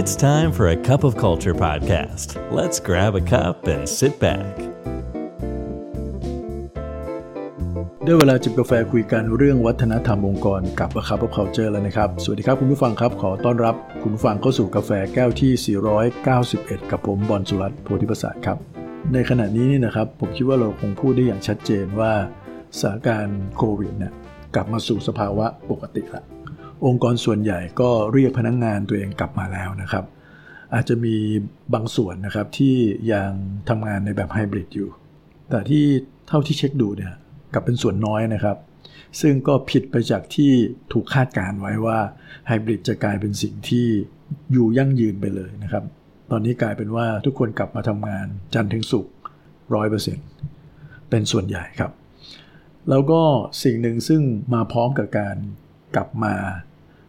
It's time for a cup of culture podcast. Let's grab a cup and sit back. ได้เวลาจิบกาแฟคุยกันเรื่องวัฒนธรรมองค์กรกับ A Cup of Culture แล้วนะครับ สวัสดีครับคุณผู้ฟังครับ ขอต้อนรับคุณผู้ฟังเข้าสู่กาแฟแก้วที่ 491 กับผมบอลสุรัตน์โพธิประสาทครับ ในขณะนี้นี่นะครับ ผมคิดว่าเราคงพูดได้อย่างชัดเจนว่าสถานการณ์โควิดเนี่ยกลับมาสู่สภาวะปกติและ องค์กรส่วนใหญ่ก็เรียกพนักงงานตัวเองกลับมาแล้วนะครับ อาจจะมีบางส่วนนะครับที่ยังทำงานในแบบไฮบริดอยู่ แต่ที่เท่าที่เช็คดูเนี่ยกลับเป็นส่วนน้อยนะครับ ซึ่งก็ผิดไปจากที่ถูกคาดการไว้ว่าไฮบริดจะกลายเป็นสิ่งที่อยู่ยั่งยืนไปเลยนะครับ ตอนนี้กลายเป็นว่าทุกคนกลับมาทำงานจันทร์ถึงศุกร์ร้อยเปอร์เซ็นต์เป็นส่วนใหญ่ครับ แล้วก็สิ่งหนึ่งซึ่งมาพร้อมกับการกลับมา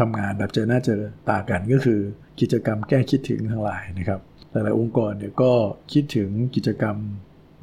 ทำงานแบบเจอหน้าเจอตากันก็คือกิจกรรมแก้คิดถึงทั้งหลายนะครับหลายๆองค์กรเนี่ยก็คิดถึงกิจกรรม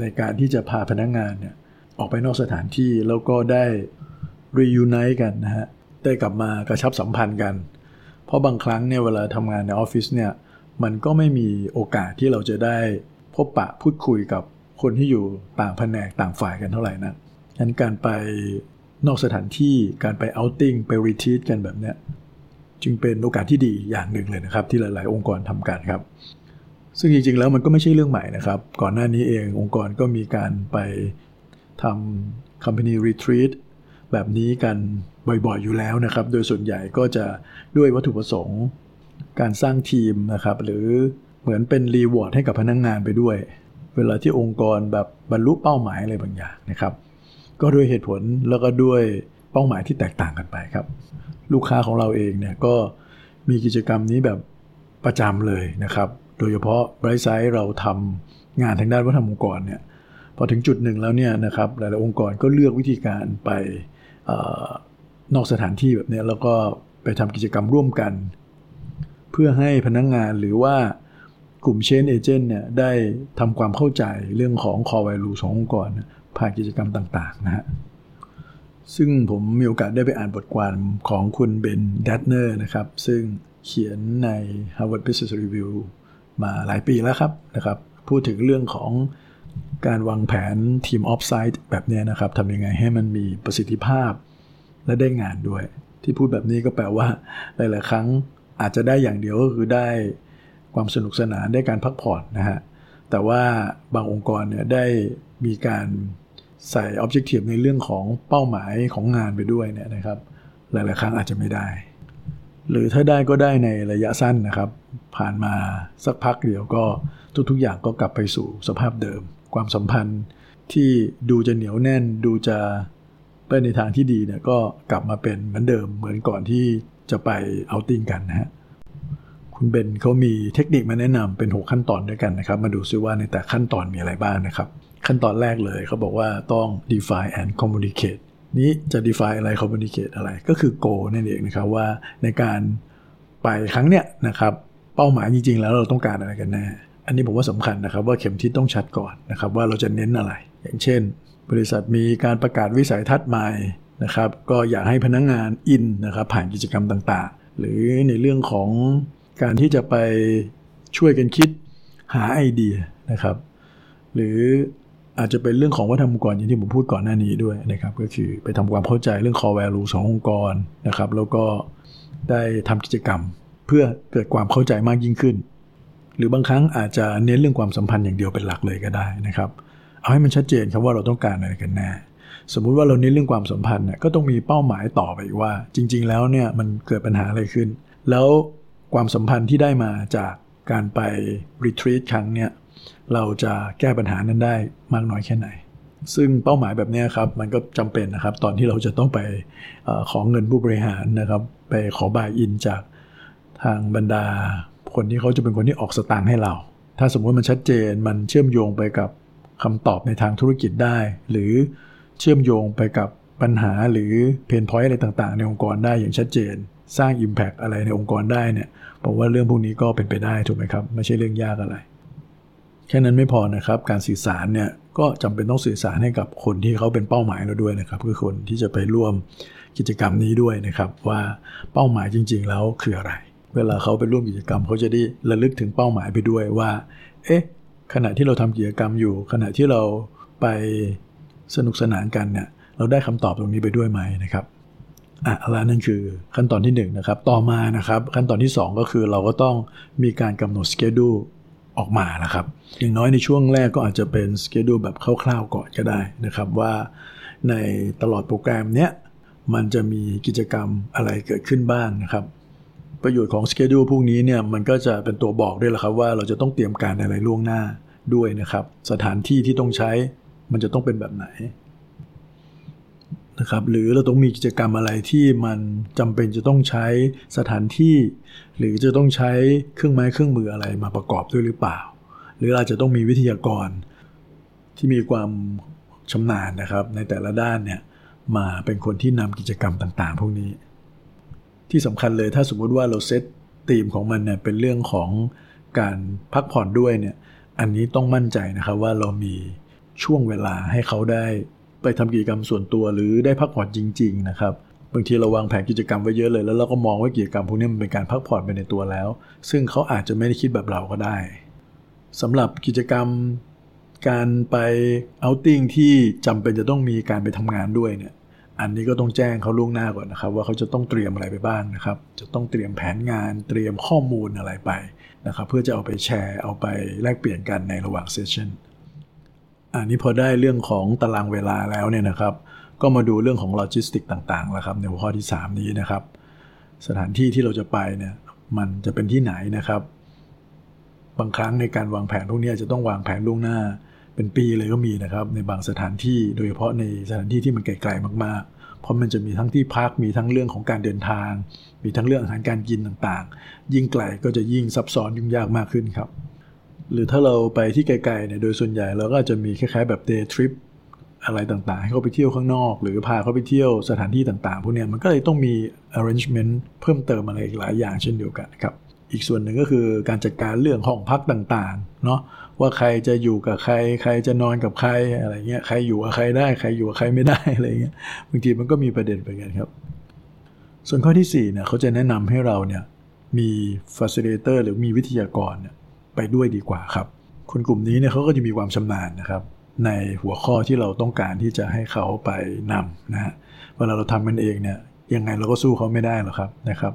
ในการที่จะพาพนักงงานเนี่ยออกไปนอกสถานที่แล้วก็ได้ reunite กันนะฮะได้กลับมากระชับสัมพันธ์กัน เพราะบางครั้งเนี่ยเวลาทำงานในออฟฟิศเนี่ยมันก็ไม่มีโอกาสที่เราจะได้พบปะพูดคุยกับคนที่อยู่ต่างแผนกต่างฝ่ายกันเท่าไหร่นะฉะนั้นการไปนอกสถานที่การไปเอาติ้งไปรีที t กันแบบเนี้ย จึงเป็นโอกาสที่ดีอย่างหนึ่งเลยนะครับ ที่หลาย ๆ องค์กรทำกันครับ ซึ่งจริง ๆ แล้วมันก็ไม่ใช่เรื่องใหม่นะครับ ก่อนหน้านี้เององค์กรก็มีการไปทำ company retreat แบบนี้กันบ่อยๆอยู่แล้วนะครับ โดยส่วนใหญ่ก็จะด้วยวัตถุประสงค์ การสร้างทีมนะครับ หรือเหมือนเป็นรีวอร์ดให้กับพนักงงานไปด้วย เวลาที่องค์กรแบบบรรลุเป้าหมายอะไรบางอย่างนะครับ ก็ด้วยเหตุผลแล้วก็ด้วยเป้าหมายที่แตกต่างกันไปครับ ลูกค้าของเราเองเนี่ยก็มีกิจกรรมนี้แบบประจำเลยนะครับ โดยเฉพาะไบรท์ไซด์เราทำงานทางด้านวัฒนธรรมองค์กรเนี่ยพอถึงจุดหนึ่งแล้วเนี่ยนะครับหลายๆองค์กรก็เลือกวิธีการไปนอกสถานที่แบบนี้แล้วก็ไปทำกิจกรรมร่วมกัน เพื่อให้พนักงงานหรือว่ากลุ่มเชนเอเจนต์เนี่ยได้ทำความเข้าใจเรื่องของ core value ขององค์กรผ่านกิจกรรมต่าง ๆ นะฮะ ซึ่งผมมีโอกาสได้ไปอ่านบทความของคุณเบนดัตเนอร์นะครับ ซึ่งเขียนใน Harvard Business Review มาหลายปีแล้วครับนะครับ พูดถึงเรื่องของการวางแผนทีมออฟไซต์แบบนี้นะครับทำยังไงให้มันมีประสิทธิภาพและได้งานด้วย ที่พูดแบบนี้ก็แปลว่า หลายๆครั้งอาจจะได้อย่างเดียวก็คือได้ความสนุกสนานได้การพักผ่อนนะฮะแต่ว่าบางองค์กรเนี่ยได้มีการ ใส่ออบเจกตีฟในเรื่องของเป้าหมายของงานไปด้วยเนี่ยนะครับ หลาย ๆ ครั้งอาจจะไม่ได้ หรือถ้าได้ก็ได้ในระยะสั้นนะครับ ผ่านมาสักพักเดียวก็ทุก ๆ อย่างก็กลับไปสู่สภาพเดิม ความสัมพันธ์ที่ดูจะเหนียวแน่น ดูจะไปในทางที่ดีเนี่ยก็กลับมาเป็นเหมือนเดิม เหมือนก่อนที่จะไปเอาติ้งกันนะฮะคุณเบนเขามีเทคนิคมาแนะนำเป็น 6 ขั้นตอนด้วยกันนะครับ มาดูซิว่าในแต่ขั้นตอนมีอะไรบ้างนะครับ ขั้นตอนแรกเลยเขาบอกว่าต้อง define and communicate นี้จะ define อะไร communicate อะไรก็คือ go นั่นเองนะครับว่าในการไปครั้งเนี้ยนะครับเป้าหมายจริงๆ แล้วเราต้องการอะไรกันแน่อันนี้ผมว่าสำคัญนะครับว่าเข็มทิศต้องชัดก่อนนะครับว่าเราจะเน้นอะไร อย่างเช่น บริษัทมีการประกาศวิสัยทัศน์ใหม่นะครับก็อยากให้พนักงงานอินนะครับผ่านกิจกรรมต่างๆ หรือในเรื่องของการที่จะไปช่วยกันคิดหาไอเดียนะครับ หรือ อาจจะเป็นเรื่องของวัฒนธรรมองค์กรอย่างที่ผมพูดก่อนหน้านี้ด้วยนะครับก็คือไปทำความเข้าใจเรื่อง core value ขององค์กรนะครับ แล้วก็ได้ทำกิจกรรมเพื่อเกิดความเข้าใจมากยิ่งขึ้น หรือบางครั้งอาจจะเน้นเรื่องความสัมพันธ์อย่างเดียวเป็นหลักเลยก็ได้นะครับ เอาให้มันชัดเจนครับว่าเราต้องการอะไรกันแน่สมมุติว่าเราเน้นเรื่องความสัมพันธ์เนี่ยก็ต้องมีเป้าหมายต่อไปว่า จริง ๆ แล้วเนี่ยมันเกิดปัญหาอะไรขึ้น แล้วความสัมพันธ์ที่ได้มาจากการไปรีทรีตครั้งเนี่ย เราจะแก้ปัญหานั้นได้มากน้อยแค่ไหน ซึ่งเป้าหมายแบบนี้ครับมันก็จำเป็นนะครับตอนที่เราจะต้องไปอของเงินผู้บริหารนะครับไปขอบายอินจากทางบรรดา คนที่เขาจะเป็นคนที่ออกสตางค์ให้เรา ถ้าสมมติมันชัดเจนมันเชื่อมโยงไปกับคำตอบในทางธุรกิจได้ หรือเชื่อมโยงไปกับปัญหาหรือเพนพอยต์อะไรต่างๆ ในองค์กรได้อย่างชัดเจน สร้าง Impact อะไรในองค์กรได้เนี่ยผมว่าเรื่องพวกนี้ก็เป็นไปได้ถูกไหมครับ ไม่ใช่เรื่องยากอะไร ค่นั้นไม่พอนะครับ การสื่อสารเนี่ยก็จำเป็นต้องสื่อสารให้กับคนที่เขาเป็นเป้าหมายเราด้วยนะครับคือคนที่จะไปร่วมกิจกรรมนี้ด้วยนะครับ ว่าเป้าหมายจริง ๆ แล้วคืออะไร เวลาเขาไปร่วมกิจกรรมเขาจะได้ระลึกถึงเป้าหมายไปด้วยว่า เอ๊ะ ขณะที่เราทำกิจกรรมอยู่ ขณะที่เราไปสนุกสนานกันเนี่ยเราได้คำตอบตรงนี้ไปด้วยไหมนะครับอะแล้วนั่นคือขั้นตอนที่1นนะครับ ต่อมานะครับ ขั้นตอนที่ 2 ก็คือเราก็ต้องมีการกำหนดสเกดู ออกมานะครับ อย่างน้อยในช่วงแรกก็อาจจะเป็นสเกดูแบบคร่าวๆก่อนก็ได้นะครับ ว่าในตลอดโปรแกรมเนี้ยมันจะมีกิจกรรมอะไรเกิดขึ้นบ้างนะครับ ประโยชน์ของสเกดูพวกนี้เนี่ยมันก็จะเป็นตัวบอกด้วยละครับว่าเราจะต้องเตรียมการอะไรล่วงหน้าด้วยนะครับ สถานที่ที่ต้องใช้มันจะต้องเป็นแบบไหน นะครับหรือเราต้องมีกิจกรรมอะไรที่มันจำเป็นจะต้องใช้สถานที่ หรือจะต้องใช้เครื่องไม้เครื่องมืออะไรมาประกอบด้วยหรือเปล่า หรืออาจจะต้องมีวิทยากรที่มีความชำนาญนะครับในแต่ละด้านเนี่ยมาเป็นคนที่นำกิจกรรมต่างๆ พวกนี้ ที่สำคัญเลยถ้าสมมุติว่าเราเซตธีมของมันเนี่ยเป็นเรื่องของการพักผ่อนด้วยเนี่ยอันนี้ต้องมั่นใจนะครับว่าเรามีช่วงเวลาให้เขาได้ ไปทำกิจกรรมส่วนตัวหรือได้พักผ่อนจริง ๆ นะครับบางทีเราวางแผนกิจกรรมไว้เยอะเลยแล้วเราก็มองว่ากิจกรรมพวกนี้มันเป็นการพักผ่อนไปในตัวแล้ว ซึ่งเขาอาจจะไม่ได้คิดแบบเราก็ได้สำหรับกิจกรรมการไปเอาติ้งที่จำเป็นจะต้องมีการไปทำงานด้วยเนี่ยอันนี้ก็ต้องแจ้งเขาล่วงหน้าก่อนนะครับ ว่าเขาจะต้องเตรียมอะไรไปบ้างนะครับ จะต้องเตรียมแผนงานเตรียมข้อมูลอะไรไปนะครับ เพื่อจะเอาไปแชร์เอาไปแลกเปลี่ยนกันในระหว่าง session อันนี้พอได้เรื่องของตารางเวลาแล้วเนี่ยนะครับ ก็มาดูเรื่องของโลจิสติกต่างๆแล้วครับในหัวข้อที่ 3 นี้นะครับ สถานที่ที่เราจะไปเนี่ยมันจะเป็นที่ไหนนะครับ บางครั้งในการวางแผนพวกนี้จะต้องวางแผนล่วงหน้า เป็นปีเลยก็มีนะครับ ในบางสถานที่โดยเฉพาะในสถานที่ที่มันไกลๆมากๆ เพราะมันจะมีทั้งที่พักมีทั้งเรื่องของการเดินทาง มีทั้งเรื่องอาหารการกินต่างๆ ยิ่งไกลก็จะยิ่งซับซ้อนยุ่งยากมากขึ้นครับ หรือถ้าเราไปที่ไกลๆเนี่ยโดยส่วนใหญ่เราก็จะมีคล้ายๆแบบ day trip อะไรต่างๆ ให้เขาไปเที่ยวข้างนอก หรือพาเขาไปเที่ยวสถานที่ต่างๆ พวกนี้มันก็เลยต้องมี arrangement เพิ่มเติมอะไรอีกหลายอย่างเช่นเดียวกันครับอีกส่วนหนึ่งก็คือการจัดการเรื่องห้องพักต่างๆเนาะว่าใครจะอยู่กับใคร ใครจะนอนกับใครอะไรเงี้ยใครอยู่กับใครได้ใครอยู่กับใครไม่ได้อะไรเงี้ยบางทีมันก็มีประเด็นไปกันครับ ส่วนข้อที่4เนี่ยเขาจะแนะนำให้เราเนี่ยมี facilitator หรือมีวิทยากรเนี่ย ไปด้วยดีกว่าครับ คนกลุ่มนี้เนี่ยเขาก็จะมีความชำนาญนะครับ ในหัวข้อที่เราต้องการที่จะให้เขาไปนำนะฮะเวลาเราทำมันเองเนี่ยยังไงเราก็สู้เขาไม่ได้หรอกครับนะครับ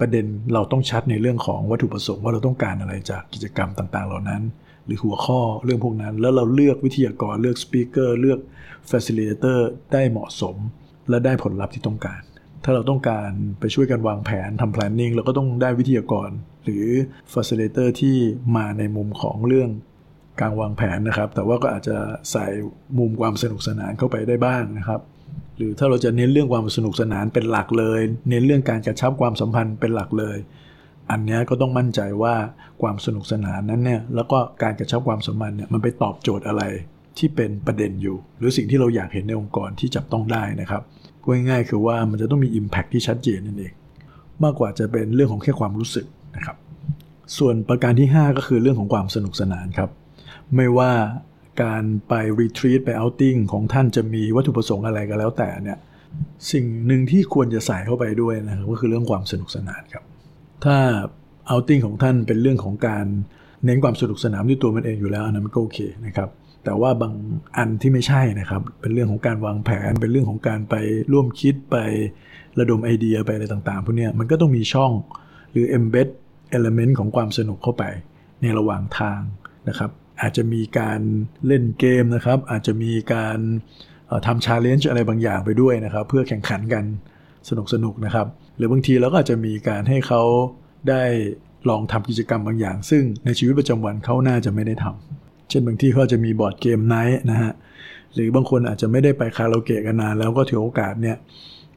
ประเด็นเราต้องชัดในเรื่องของวัตถุประสงค์ว่าเราต้องการอะไรจากกิจกรรมต่าง ๆ เหล่านั้น หรือหัวข้อเรื่องพวกนั้น แล้วเราเลือกวิทยากรเลือก speaker เลือกฟ a ซิลิเตอร์ได้เหมาะสม และได้ผลลัพธ์ที่ต้องการ ถ้าเราต้องการไปช่วยกันวางแผนทำ planning เราก็ต้องได้วิทยากร หรือ facilitator ที่มาในมุมของเรื่องการวางแผนนะครับ แต่ว่าก็อาจจะใส่มุมความสนุกสนานเข้าไปได้บ้างนะครับหรือถ้าเราจะเน้นเรื่องความสนุกสนานเป็นหลักเลย เน้นเรื่องการกระชับความสัมพันธ์เป็นหลักเลย อันนี้ก็ต้องมั่นใจว่าความสนุกสนานนั้นเนี่ยแล้วก็การกระชับความสัมพันธ์เนี่ยมันไปตอบโจทย์อะไรที่เป็นประเด็นอยู่ หรือสิ่งที่เราอยากเห็นในองค์กรที่จับต้องได้นะครับ พูดง่ายๆคือว่ามันจะต้องมี Impact ที่ชัดเจนนั่นเองมากกว่าจะเป็นเรื่องของแค่ความรู้สึกนะครับ ส่วนประการที่ 5 ก็คือเรื่องของความสนุกสนานครับ ไม่ว่าการไปรีทรีตไปเอาติ้งของท่านจะมีวัตถุประสงค์อะไรก็แล้วแต่เนี่ยสิ่งหนึ่งที่ควรจะใส่เข้าไปด้วยนะครับก็คือเรื่องความสนุกสนานครับ ถ้าเอาติ้งของท่านเป็นเรื่องของการเน้นความสนุกสนานด้วยตัวมันเองอยู่แล้วอันนั้นก็โอเคนะครับ แต่ว่าบางอันที่ไม่ใช่นะครับ เป็นเรื่องของการวางแผน เป็นเรื่องของการไปร่วมคิดไประดมไอเดียไปอะไรต่างๆพวกนี้มันก็ต้องมีช่องหรือ embed element ของความสนุกเข้าไปในระหว่างทางนะครับ อาจจะมีการเล่นเกมนะครับ อาจจะมีการทำชาเลนจ์อะไรบางอย่างไปด้วยนะครับ เพื่อแข่งขันกันสนุกสนุกนะครับ หรือบางทีเราก็อาจจะมีการให้เขาได้ลองทำกิจกรรมบางอย่าง ซึ่งในชีวิตประจำวันเขาน่าจะไม่ได้ทำ เช่นบางที่เขาจะมี board game night นะฮะหรือบางคนอาจจะไม่ได้ไปคาราโอเกะกันนานแล้วก็ถือโอกาสเนี่ย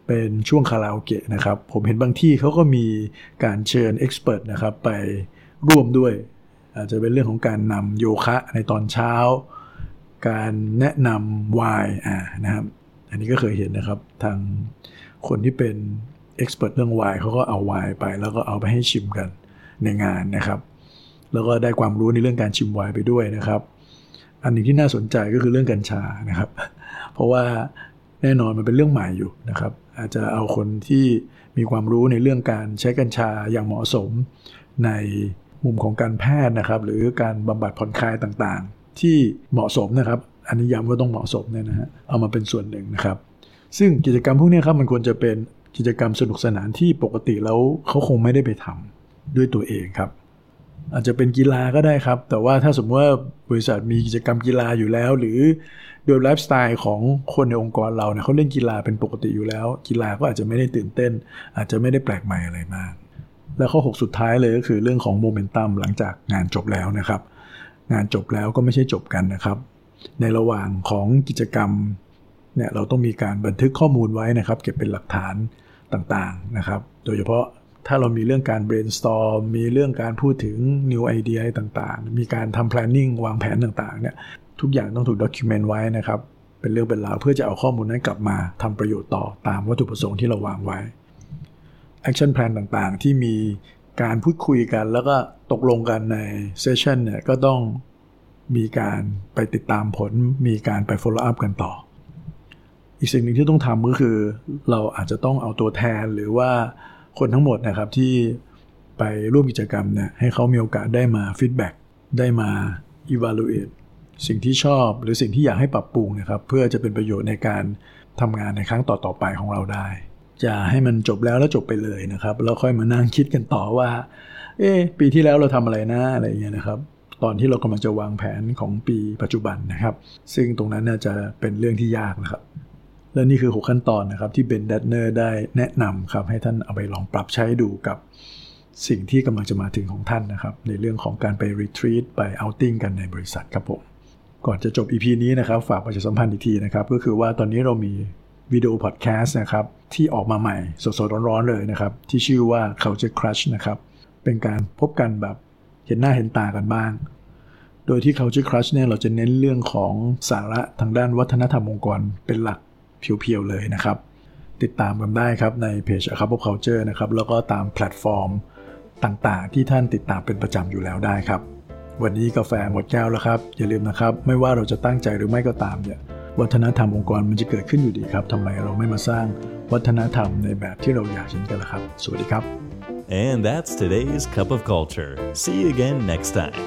เป็นช่วงคาราโอเกะนะครับ ผมเห็นบางที่เขาก็มีการเชิญ expert นะครับไปร่วมด้วย อาจจะเป็นเรื่องของการนำโยคะในตอนเช้า การแนะนำไวน์อ่ะนะครับอันนี้ก็เคยเห็นนะครับทางคนที่เป็นเอ็กซ์เพรสเรื่องวายเขาก็เอาวายไป แล้วก็เอาไปให้ชิมกันในงานนะครับ แล้วก็ได้ความรู้ในเรื่องการชิมไวน์ไปด้วยนะครับ อันนึ่งที่น่าสนใจก็คือเรื่องกัญชานะครับ เพราะว่าแน่นอนมันเป็นเรื่องใหม่อยู่นะครับ อาจจะเอาคนที่มีความรู้ในเรื่องการใช้กัญชาอย่างเหมาะสมในมุมของการแพทย์นะครับ หรือการบำบัดผ่อนคลายต่างๆ ที่เหมาะสมนะครับ อันนี้ย้ำว่าต้องเหมาะสมเนี่ยนะฮะเอามาเป็นส่วนหนึ่งนะครับ ซึ่งกิจกรรมพวกนี้ครับมันควรจะเป็นกิจกรรมสนุกสนานที่ปกติแล้วเขาคงไม่ได้ไปทำด้วยตัวเองครับ อาจจะเป็นกีฬาก็ได้ครับ แต่ว่าถ้าสมมติว่าบริษัทมีกิจกรรมกีฬาอยู่แล้ว หรือโดยไลฟ์สไตล์ของคนในองค์กรเราเนี่ยเขาเล่นกีฬาเป็นปกติอยู่แล้ว กีฬาก็อาจจะไม่ได้ตื่นเต้น อาจจะไม่ได้แปลกใหม่อะไรมาก แล้วข้อ 6 สุดท้ายเลยก็คือเรื่องของโมเมนตัมหลังจากงานจบแล้วนะครับ งานจบแล้วก็ไม่ใช่จบกันนะครับ ในระหว่างของกิจกรรมเนี่ยเราต้องมีการบันทึกข้อมูลไว้นะครับ เก็บเป็นหลักฐานต่างๆนะครับ โดยเฉพาะ ถ้าเรามีเรื่องการ brainstorm มีเรื่องการพูดถึง new idea ต่างๆ มีการทำ planning วางแผนต่างๆ เนี่ยทุกอย่างต้องถูก document ไว้นะครับ เป็นเรื่องเป็นราวเพื่อจะเอาข้อมูลนั้นกลับมาทำประโยชน์ต่อตามวัตถุประสงค์ที่เราวางไว้ action plan ต่างๆ ที่มีการพูดคุยกันแล้วก็ตกลงกันในเซสชันเนี่ยก็ต้องมีการไปติดตามผล มีการไป follow up กันต่อ อีกสิ่งหนึ่งที่ต้องทำก็คือ เราอาจจะต้องเอาตัวแทนหรือว่า คนทั้งหมดนะครับที่ไปร่วมกิจกรรมเนี่ยให้เขามีโอกาสได้มา feedback ได้มา evaluate สิ่งที่ชอบหรือสิ่งที่อยากให้ปรับปรุงนะครับ เพื่อจะเป็นประโยชน์ในการทำงานในครั้งต่อๆไปของเราได้ จะให้มันจบแล้วแล้วจบไปเลยนะครับแล้วค่อยมานั่งคิดกันต่อว่า เอ๊ปีที่แล้วเราทำอะไรนะอะไรอย่างเงี้ยนะครับ ตอนที่เรากำลังจะวางแผนของปีปัจจุบันนะครับ ซึ่งตรงนั้นน่าจะเป็นเรื่องที่ยากนะครับ และนี่คือ 6 ขั้นตอนนะครับที่ Ben Dattner ได้แนะนำครับให้ท่านเอาไปลองปรับใช้ดูกับสิ่งที่กำลังจะมาถึงของท่านนะครับ ในเรื่องของการไป retreat ไป outing กันในบริษัทครับผมก่อนจะจบ EP นี้นะครับ ฝากประชาสัมพันธ์อีกทีนะครับ ก็คือว่าตอนนี้เรามีวิดีโอพอดแคสต์นะครับที่ออกมาใหม่สดๆร้อนๆเลยนะครับ ที่ชื่อว่า Culture Crush นะครับ เป็นการพบกันแบบเห็นหน้าเห็นตากันบ้าง โดยที่ Culture Crush เนี่ยเราจะเน้นเรื่องของสาระทางด้านวัฒนธรรมองค์กรเป็นหลัก เพียวๆเลยนะครับ ติดตามกันได้ครับในเพจ A Cup of Culture นะครับ แล้วก็ตามแพลตฟอร์มต่างๆ ที่ท่านติดตามเป็นประจำอยู่แล้วได้ครับ วันนี้กาแฟหมดแก้วแล้วครับ อย่าลืมนะครับ ไม่ว่าเราจะตั้งใจหรือไม่ก็ตามเนี่ยวัฒนธรรมองค์กรมันจะเกิดขึ้นอยู่ดีครับทำไมเราไม่มาสร้างวัฒนธรรมในแบบที่เราอยากเห็นกันล่ะครับ สวัสดีครับ And that's today's Cup of Culture. See you again next time.